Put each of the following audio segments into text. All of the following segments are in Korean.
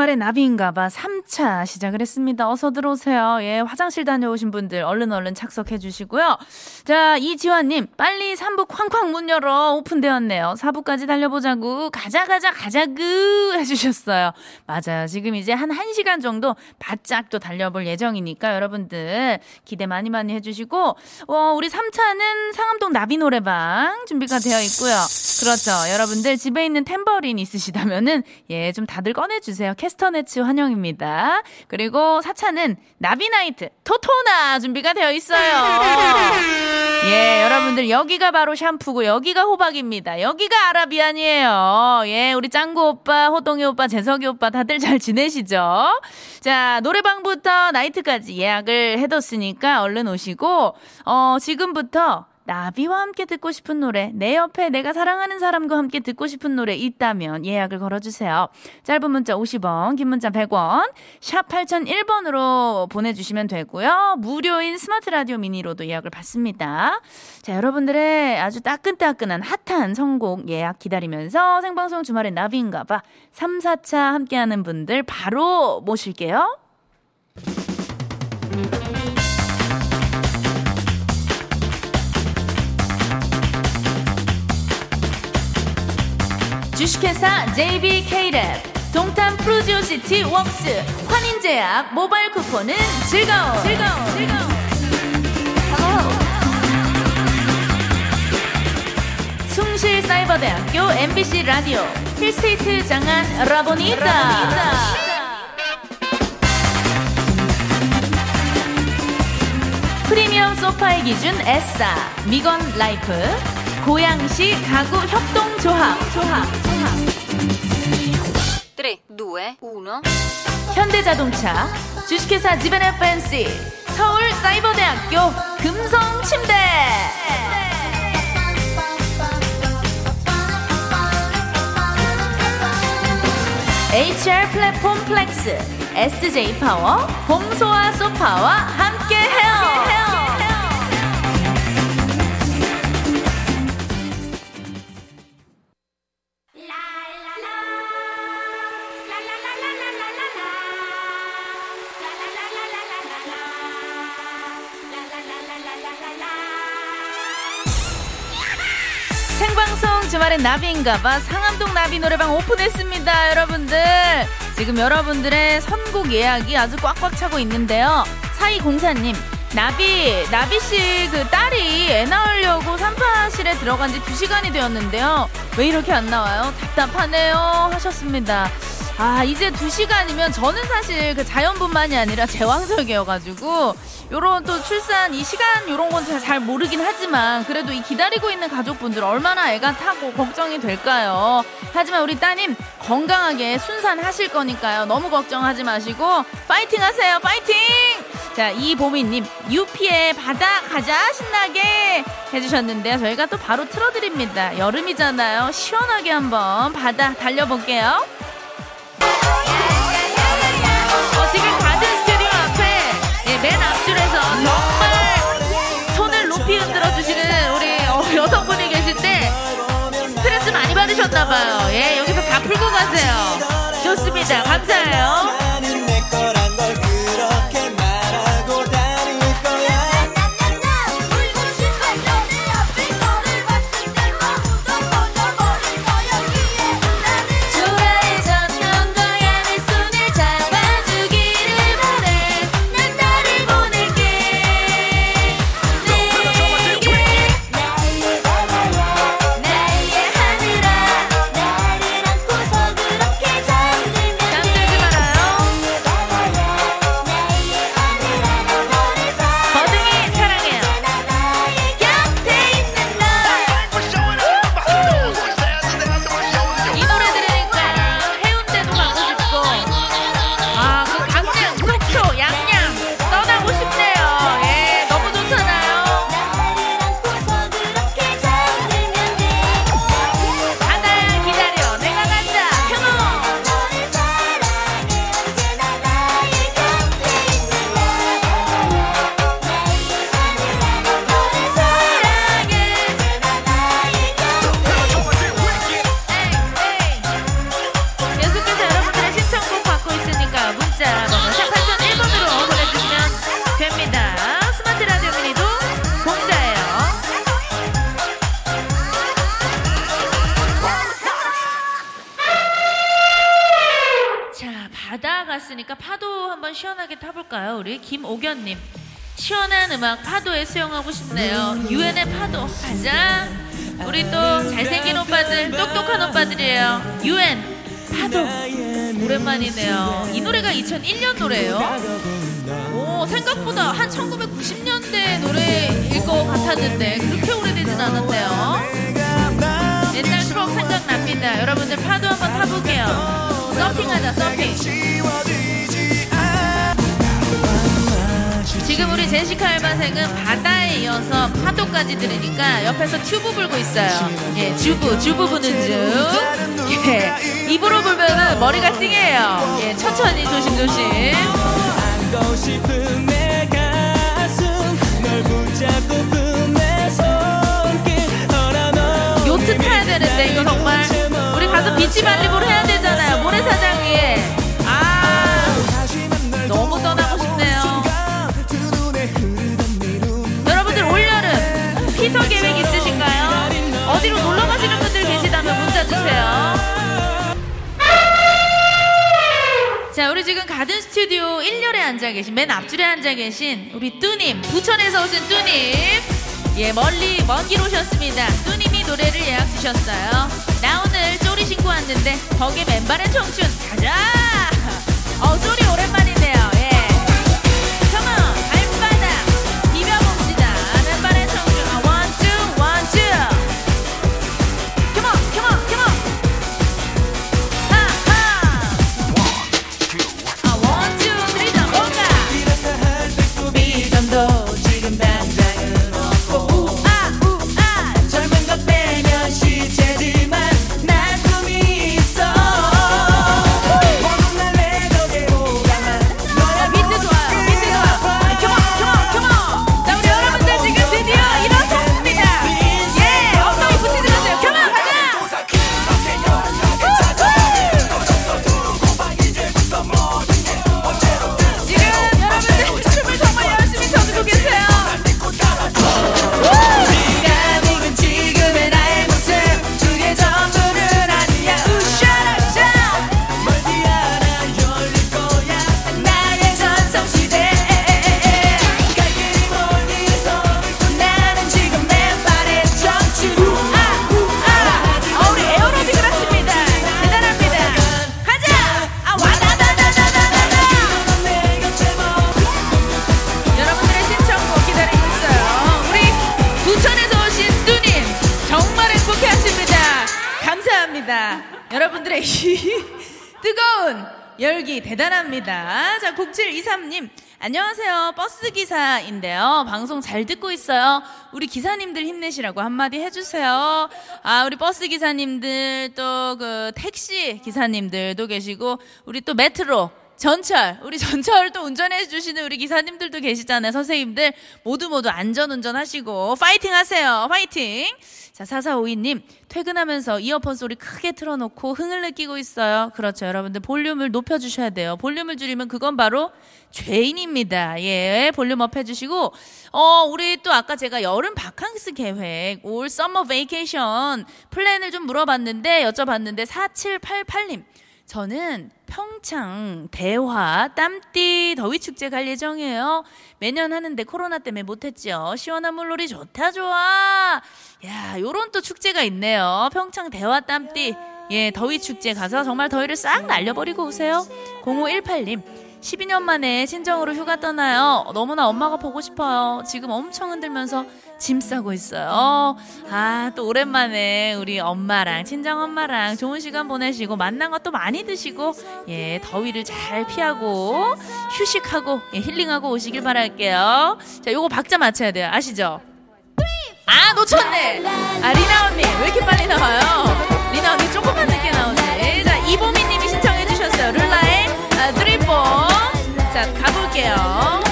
주말에 나비인가봐 3차 시작을 했습니다. 어서 들어오세요. 예, 화장실 다녀오신 분들 얼른 얼른 착석해 주시고요. 자, 이지환님, 빨리 3부 쾅쾅 문 열어. 오픈되었네요. 4부까지 달려보자고. 가자, 가자, 가자그 해주셨어요. 맞아요. 지금 이제 한 1시간 정도 바짝 또 달려볼 예정이니까 여러분들 기대 많이 많이 해주시고, 어, 우리 3차는 상암동 나비 노래방 준비가 되어 있고요. 그렇죠. 여러분들 집에 있는 탬버린 있으시다면은, 예, 좀 다들 꺼내주세요. 캐스터네츠 환영입니다. 그리고 4차는 나비나이트 토토나 준비가 되어 있어요. 예, 여러분들 여기가 바로 샴푸고 여기가 호박입니다. 여기가 아라비안이에요. 예, 우리 짱구 오빠, 호동이 오빠, 재석이 오빠 다들 잘 지내시죠? 자, 노래방부터 나이트까지 예약을 해뒀으니까 얼른 오시고, 어, 지금부터 나비와 함께 듣고 싶은 노래, 내 옆에 내가 사랑하는 사람과 함께 듣고 싶은 노래 있다면 예약을 걸어주세요. 짧은 문자 50원, 긴 문자 100원, 샵 8001번으로 보내주시면 되고요. 무료인 스마트 라디오 미니로도 예약을 받습니다. 자, 여러분들의 아주 따끈따끈한 핫한 선곡 예약 기다리면서 생방송 주말에 나비인가봐 3, 4차 함께하는 분들 바로 모실게요. 주식회사 JBK랩 동탄 푸르지오시티 웍스 환인제약 모바일 쿠폰은 즐거운 즐거운 즐거운 숭실 사이버대학교 MBC 라디오 힐스테이트 장안 라보니타 프리미엄 소파의 기준 에싸 미건 라이프 고양시 가구 협동조합 조합 조합 3, 2, 1 현대자동차 주식회사 지벤의 팬시 서울 사이버대학교 금성침대 HR 플랫폼 플렉스 SJ 파워 봄소와 소파와 함께해요. 나비인가봐. 상암동 나비 노래방 오픈했습니다 여러분들. 지금 여러분들의 선곡 예약이 아주 꽉꽉 차고 있는데요. 사이공사님 나비 나비씨 그 딸이 애 낳으려고 산파실에 들어간 지 2시간이 되었는데요. 왜 이렇게 안 나와요? 답답하네요. 하셨습니다. 아 이제 2시간이면 저는 사실 그 자연분만이 아니라 제왕절개여가지고 요런 또 출산 이 시간 요런 건 잘 모르긴 하지만 그래도 이 기다리고 있는 가족분들 얼마나 애가 타고 걱정이 될까요? 하지만 우리 따님 건강하게 순산하실 거니까요. 너무 걱정하지 마시고 파이팅 하세요. 파이팅! 자, 이보미님, 유피의 바다 가자 신나게 해주셨는데요. 저희가 또 바로 틀어드립니다. 여름이잖아요. 시원하게 한번 바다 달려볼게요. 많이 받으셨나봐요. 예, 여기서 다 풀고 가세요. 좋습니다. 감사해요. 음악 파도에 수영하고 싶네요. 유엔의 파도 가자. 우리 또 잘생긴 오빠들, 똑똑한 오빠들이에요. 유엔 파도. 오랜만이네요. 이 노래가 2001년 노래예요. 오, 생각보다 한 1990년대 노래일 것 같았는데 그렇게 오래되진 않았네요. 옛날 추억 생각납니다. 여러분들 파도 한번 타볼게요. 서핑하자, 서핑. 지금 우리 제시카 알바생은 바다에 이어서 파도까지 들으니까 옆에서 튜브 불고 있어요. 예, 주부, 주부 부는 중. 예, 입으로 불면은 머리가 띵해요. 예, 천천히 조심조심. 요트 타야 되는데 이거 정말 우리 가서 비치 발리볼 해야 되잖아요. 모래사장 위에. 우리 지금 가든 스튜디오 1열에 앉아 계신, 맨 앞줄에 앉아 계신 우리 뚜님, 부천에서 오신 뚜님. 예, 멀리, 먼 길 오셨습니다. 뚜님이 노래를 예약 주셨어요. 나 오늘 쪼리 신고 왔는데, 덕의 맨발의 청춘, 가자! 어, 쪼리 감사합니다. 여러분들의 이 뜨거운 열기 대단합니다. 자, 0723님. 안녕하세요. 버스 기사인데요. 방송 잘 듣고 있어요. 우리 기사님들 힘내시라고 한마디 해주세요. 아, 우리 버스 기사님들 또 그 택시 기사님들도 계시고 우리 또 메트로 전철, 우리 전철 또 운전해 주시는 우리 기사님들도 계시잖아요. 선생님들 모두 모두 안전 운전하시고 파이팅 하세요. 파이팅. 자, 4452님, 퇴근하면서 이어폰 소리 크게 틀어놓고 흥을 느끼고 있어요. 그렇죠. 여러분들 볼륨을 높여주셔야 돼요. 볼륨을 줄이면 그건 바로 죄인입니다. 예, volume up 해주시고, 어, 우리 또 아까 제가 여름 바캉스 계획, 올 summer vacation plan을 좀 물어봤는데, 여쭤봤는데, 4788님. 저는 평창 대화 땀띠 더위 축제 갈 예정이에요. 매년 하는데 코로나 때문에 못했죠. 시원한 물놀이 좋다 좋아. 야, 요런 또 축제가 있네요. 평창 대화 땀띠 예 더위 축제 가서 정말 더위를 싹 날려버리고 오세요. 0518님. 12년 만에 친정으로 휴가 떠나요. 너무나 엄마가 보고 싶어요. 지금 엄청 흔들면서 짐 싸고 있어요. 아, 또 오랜만에 우리 엄마랑, 친정 엄마랑 좋은 시간 보내시고, 만난 것도 많이 드시고, 예, 더위를 잘 피하고, 휴식하고, 예, 힐링하고 오시길 바랄게요. 자, 요거 박자 맞춰야 돼요. 아시죠? 아, 놓쳤네! 아, 리나 언니, 왜 이렇게 빨리 나와요? 리나 언니 조금만 늦게 나오지. 자, 이보미 님이 신청해 주셨어요. 룰라의 아, 드리포. 자, 가볼게요.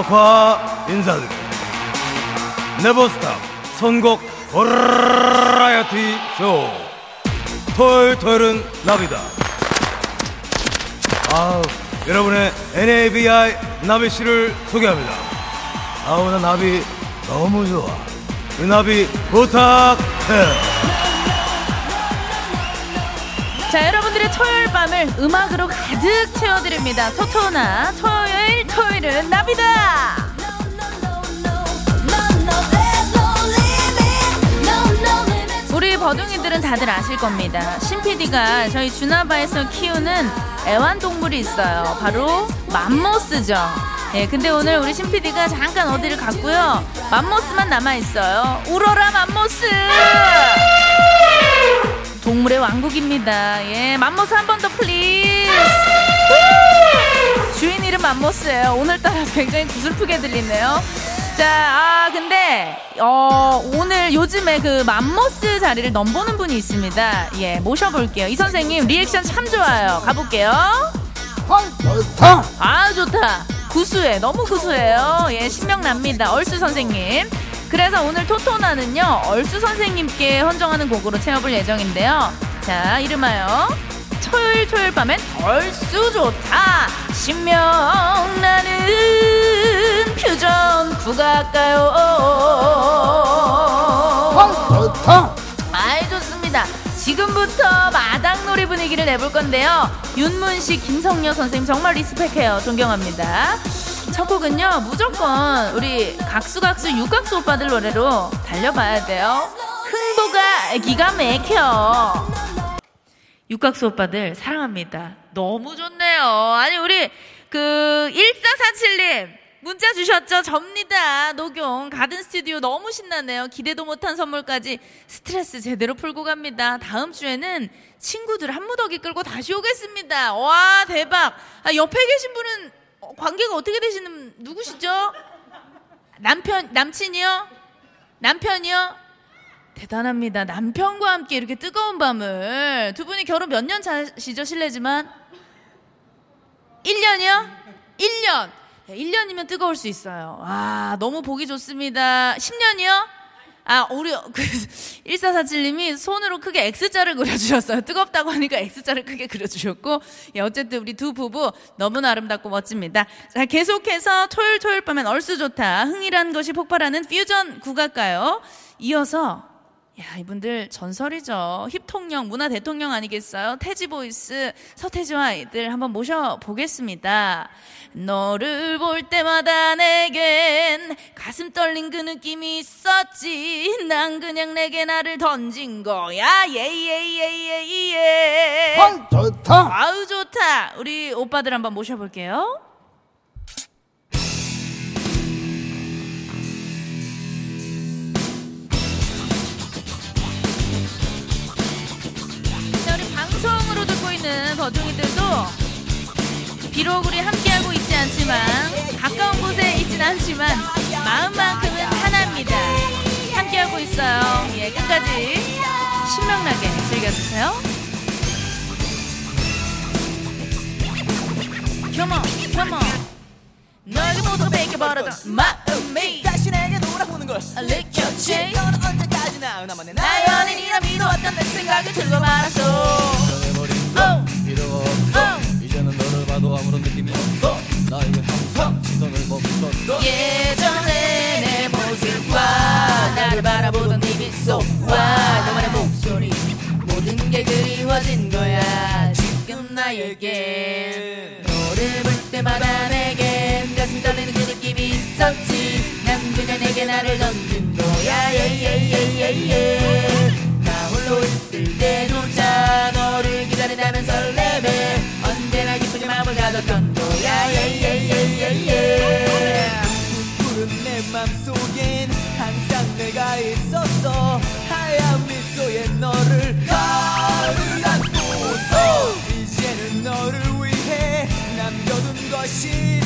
덕화 인사드립니다. 네버스탑 선곡 버라이어티 쇼. 토요일 토요일은 나비다. 아 여러분의 NABI 나비 씨를 소개합니다. 아우 나 나비 너무 좋아. 그 나비 부탁해. 자, 여러분들의 토요일 밤을 음악으로 가득 채워드립니다. 토토나 토요일, 토요일은 나비다! 우리 버둥이들은 다들 아실 겁니다. 신PD가 저희 주나바에서 키우는 애완동물이 있어요. 바로 맘모스죠. 예, 근데 오늘 우리 신PD가 잠깐 어디를 갔고요. 맘모스만 남아있어요. 울어라, 맘모스! 동물의 왕국입니다. 예, 맘모스 한 번 더 please. 주인 이름 맘모스예요. 오늘따라 굉장히 구슬프게 들리네요. 자, 아 근데 어 오늘 요즘에 그 맘모스 자리를 넘보는 분이 있습니다. 예, 모셔볼게요. 이 선생님 리액션 참 좋아요. 가볼게요. 좋다. 아 좋다. 구수해. 너무 구수해요. 예, 신명납니다. 얼수 선생님. 그래서 오늘 토토나는요 얼수 선생님께 헌정하는 곡으로 채워볼 예정인데요. 자, 이름하여 토요일 토요일 밤엔 얼쑤 좋다. 신명나는 퓨전 국악가요. 좋다. 아이 좋습니다. 지금부터 마당놀이 분위기를 내볼 건데요. 윤문식 김성녀 선생님 정말 리스펙해요. 존경합니다 첫 곡은요 무조건 우리 각수각수 육각수 오빠들 노래로 달려봐야 돼요 흥보가 기가 막혀 육각수 오빠들 사랑합니다. 너무 좋네요. 아니 우리 그 1447님 문자 주셨죠? 접니다. 녹용 가든 스튜디오 너무 신나네요. 기대도 못한 선물까지 스트레스 제대로 풀고 갑니다. 다음 주에는 친구들 한 무더기 끌고 다시 오겠습니다. 와 대박. 아, 옆에 계신 분은 어, 관계가 어떻게 되시는 누구시죠? 남편 남친이요? 남편이요? 대단합니다. 남편과 함께 이렇게 뜨거운 밤을 두 분이 결혼 몇 년 차시죠? 실례지만 1년이요? 1년. 1년이면 뜨거울 수 있어요. 아, 너무 보기 좋습니다. 10년이요? 아, 우리 그 1447님이 손으로 크게 X자를 그려주셨어요. 뜨겁다고 하니까 X자를 크게 그려주셨고, 예, 어쨌든 우리 두 부부 너무나 아름답고 멋집니다. 자, 계속해서 토요일 토요일 밤엔 얼쑤 좋다. 흥이란 것이 폭발하는 퓨전 국악가요. 이어서 야, 이분들 전설이죠. 힙 통령, 문화 대통령 아니겠어요? 태지 보이스, 서태지와 아이들 한번 모셔보겠습니다. 너를 볼 때마다 내겐 가슴 떨린 그 느낌이 있었지. 난 그냥 내게 나를 던진 거야. 예예예예예. 좋다. 아우 좋다. 우리 오빠들 한번 모셔볼게요. 있는 버둥이들도 비록 우리 함께하고 있지 않지만 가까운 곳에 있진 않지만 마음만큼은 하나입니다. 함께하고 있어요. 예, 끝까지 신명나게 즐겨주세요. Come on, come on. 너에게 모두 뺏겨버렸던 마음이 다시 내게 돌아오는 걸 느꼈지. 너는 언제까지나 나만의 나 연인이라 믿어왔던 내 생각이 들고 말았어. 바라보던 네 미소와 너만의 목소리. 모든 게 그리워진 거야. 지금 나에게. 너를 볼 때마다 내겐 가슴 떨리는 그 느낌이 있었지. 난 그냥 내게 나를 던진 거야. 예예예예예 나 홀로 있을 때조차 너를 기다린다면 설레매 있었어. 하얀 미소에 너를 가을 안고서 이제는 너를 위해 남겨둔 것이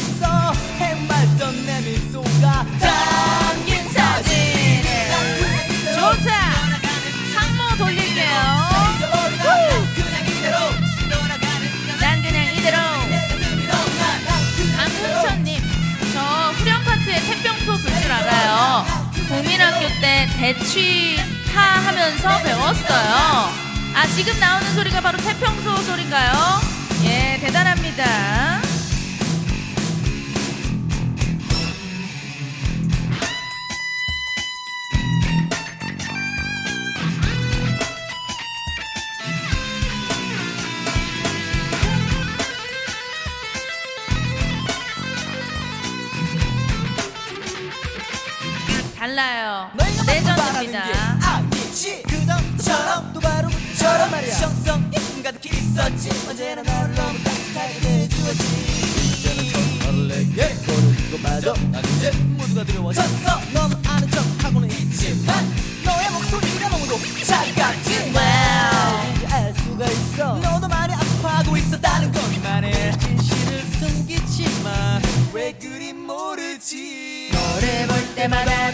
하면서 배웠어요. 아, 지금 나오는 소리가 바로 태평소 소리인가요? 예, 대단합니다. 가득히 있었지. 언제나 너를 너무 따뜻하게 대해주었지. 이제는 전화를 내게 거는 것마저 난 이제 모두가 두려워졌어 너는 아는 척하고는 있지만 너의 목소리가 너무도 차갑지 왠지 알 수가 있어. 너도 많이 아파하고 있었다는 것만의 진실을 숨기지만 왜 그리 모르지? 너를 볼 때마다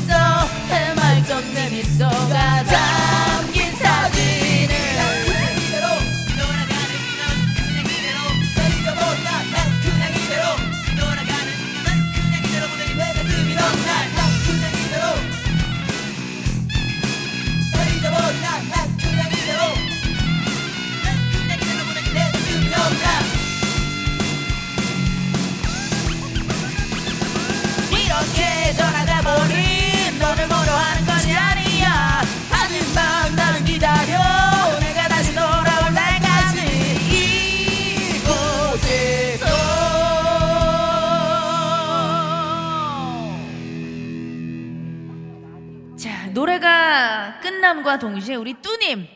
끝남과 동시에 우리 뚜님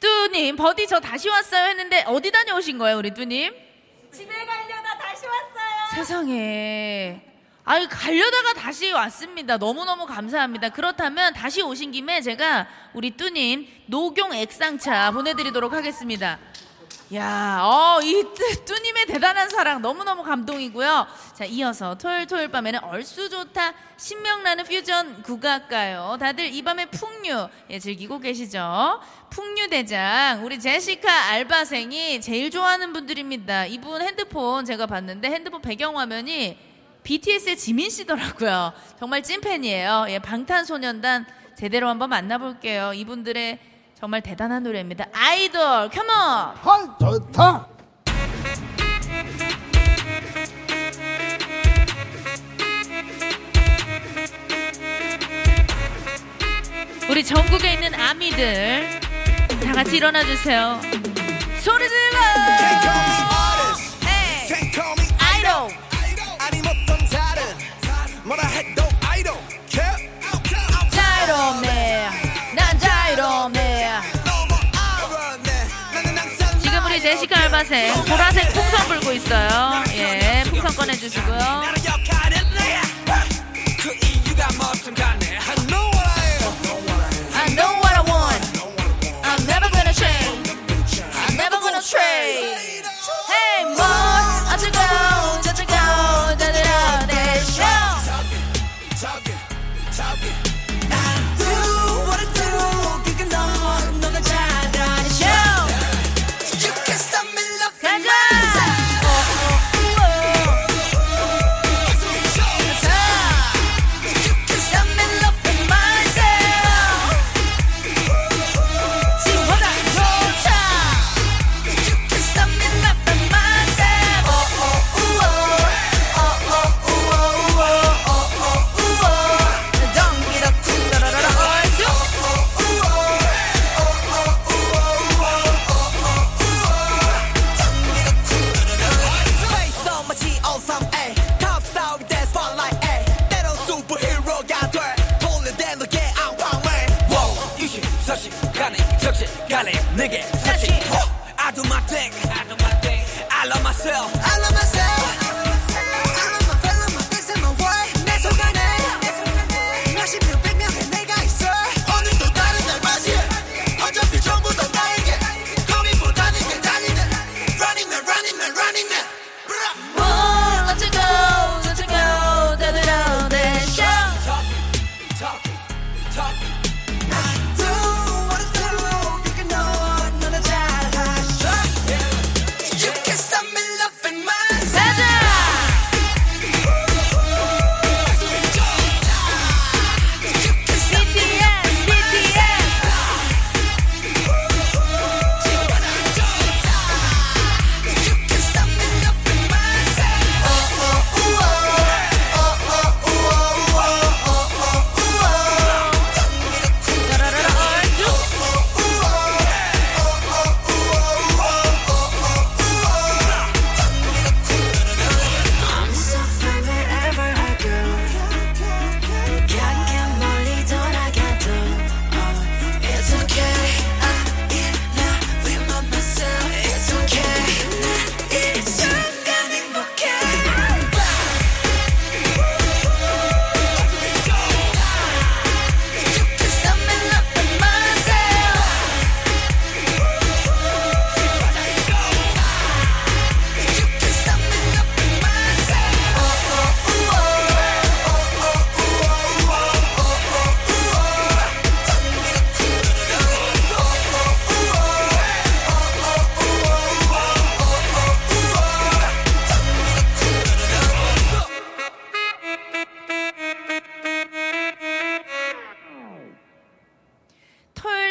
뚜님 버디 저 다시 왔어요 했는데 어디 다녀오신 거예요 우리 뚜님? 집에 가려다 다시 왔어요. 세상에. 아유, 가려다가 다시 왔습니다. 너무너무 감사합니다. 그렇다면 다시 오신 김에 제가 우리 뚜님 녹용 액상차 보내드리도록 하겠습니다. 야, 어, 이 뚜- 뚜님의 대단한 사랑 너무너무 감동이고요. 자, 이어서 토요일 토요일 밤에는 얼쑤 좋다 신명나는 퓨전 국악가요. 다들 이 밤의 풍류 예, 즐기고 계시죠? 풍류 대장 우리 제시카 알바생이 제일 좋아하는 분들입니다. 이분 핸드폰 제가 봤는데 핸드폰 배경 화면이 BTS의 지민 씨더라고요. 정말 찐팬이에요. 예, 방탄소년단 제대로 한번 만나볼게요. 이분들의 정말 대단한 노래입니다. 아이돌, 컴온! 헐 좋다 우리 전국에 있는 아미들 다 같이 일어나 주세요. 소리 질러! 알바생 보라색 풍선 불고 있어요. 예, 풍선 꺼내주시고요. 그 trade.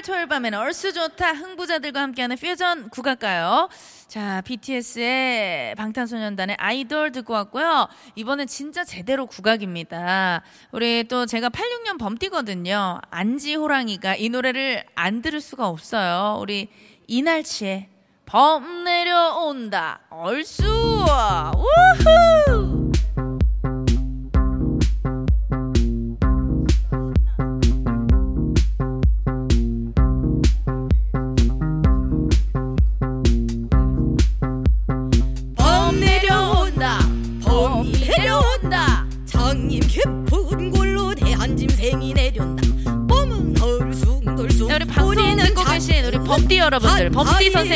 토요일 밤에는 얼쑤 좋다 흥부자들과 함께하는 퓨전 국악가요. 자 BTS의 방탄소년단의 아이돌 듣고 왔고요. 이번엔 진짜 제대로 국악입니다. 우리 또 제가 86년 범띠거든요. 안지 호랑이가 이 노래를 안 들을 수가 없어요. 우리 이날치의 범 내려온다 얼쑤 우후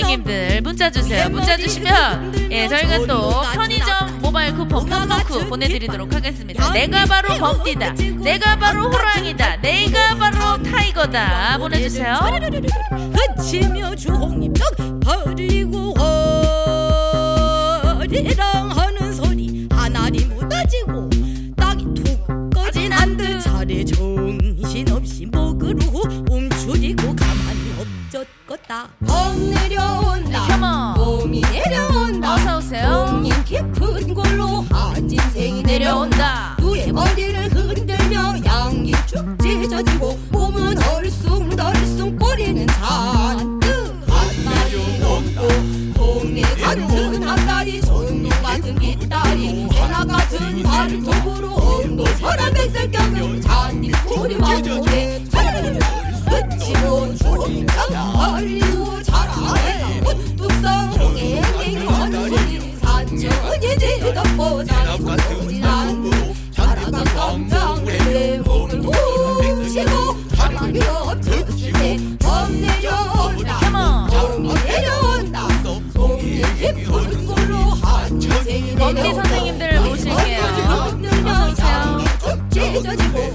선생님들 문자 주세요. 문자 주시면 예 저희가 또 편의점 모바일 쿠폰 팝로크 보내드리도록 하겠습니다. 내가 바로 범띠다. 내가 바로 호랑이다. 내가 바로 타이거다. 보내주세요. 그치며 주홍잎떡 버리고 허리랑 엎젖었다 봄 내려온다. 봄이 내려온다 어서 오세요. 봄님 깊은 골로 한짐승이 내려온다 내려온다. 누의 머리를 흔들며 양이 축 찢어지고 몸은 얼숭덜숭 꼬리는 잔뜩 한마리 넘고 동네 같은 한다리 전동 같은 깃다리 해나 같은 발톱으로 엉도 서랍 뱃살 껴서 잔디 소리만 오네 그치고 주홍장 걸리고 난 자라가 깜짝내 목을 훔치고 가만히 엎쳤을 때범 내려온다 컴온. 봄이 내려온다 봄이 깊은 선생님들 모실게요. 어서 오세요.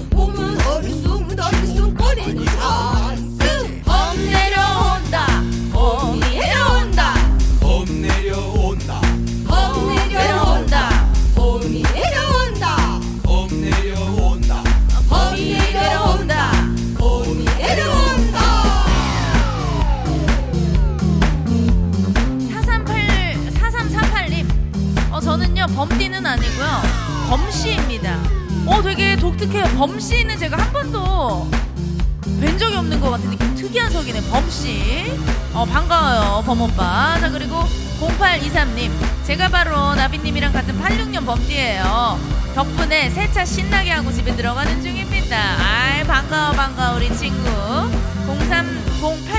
어 저는요. 범띠는 아니고요. 범씨입니다. 어 되게 독특해요. 범씨는 제가 한 번도 뵌 적이 없는 것 같은 느낌. 특이한 석이네 범씨. 어 반가워요 범오빠. 자 그리고 0823님. 제가 바로 나비님이랑 같은 86년 범띠예요. 덕분에 세차 신나게 하고 집에 들어가는 중입니다. 아이 반가워 반가워 우리 친구. 0308님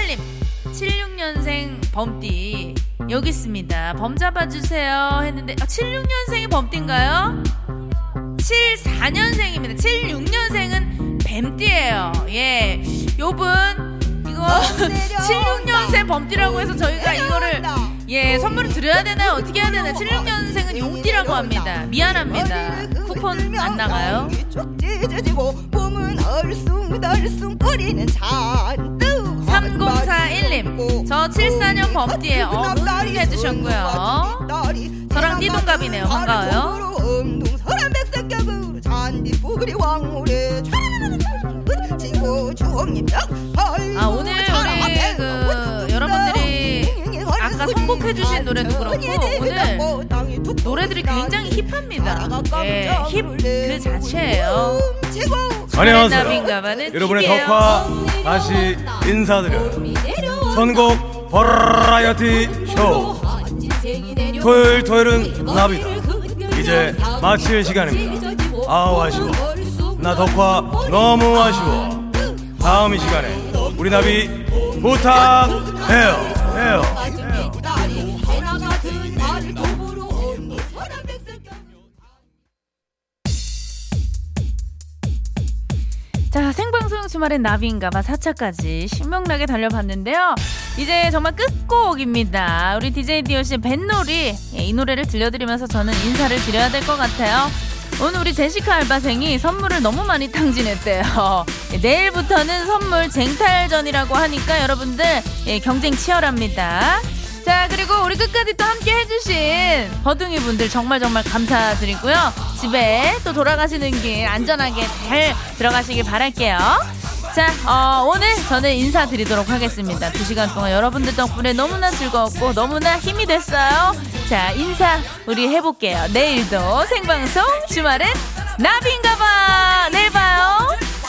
76년생 범띠 여기 있습니다 범 잡아주세요 했는데 아, 76년생이 범띠인가요? 74년생입니다. 76년생은 뱀띠예요. 예. 요분 이거 76년생 범띠라고 해서 저희가 이거를 예, 선물을 드려야 되나요? 어떻게 해야 되나요? 76년생은 용띠라고 합니다. 미안합니다. 쿠폰 안 나가요? 쭉 찢어지고 몸은 얼숭덜숭 거리는 잔뜩 3041님, 저 74년 범띠에 어음 해주셨고요. 저랑 띠동갑이네요. 반가워요. 아, 오늘 아까 선곡해 주신 노래도 그렇고 오늘 노래들이 굉장히 힙합니다. 예, 힙그 자체예요. 안녕하세요. 여러분의. 덕화 다시 인사드려요. 선곡 버라이어티 쇼. 토요일 토요일은 나비다. 이제 마칠 시간입니다. 아우 아쉬워. 나 덕화 너무 아쉬워. 다음 이 시간에 우리 나비 부탁해요. 해요. 자, 생방송 주말엔 나비인가봐 4차까지 신명나게 달려봤는데요. 이제 정말 끝곡입니다. 우리 DJ DOC 뱃놀이. 예, 이 노래를 들려드리면서 저는 인사를 드려야 될 것 같아요. 오늘 우리 제시카 알바생이 선물을 너무 많이 탕진했대요. 예, 내일부터는 선물 쟁탈전이라고 하니까 여러분들 예, 경쟁 치열합니다. 자, 그리고 우리 끝까지 또 함께 해주신 버둥이 분들 정말 정말 감사드리고요. 집에 또 돌아가시는 길 안전하게 잘 들어가시길 바랄게요. 자, 어, 오늘 저는 인사드리도록 하겠습니다. 두 시간 동안 여러분들 덕분에 너무나 즐거웠고 너무나 힘이 됐어요. 자, 인사 우리 해볼게요. 내일도 생방송 주말엔 나비인가봐!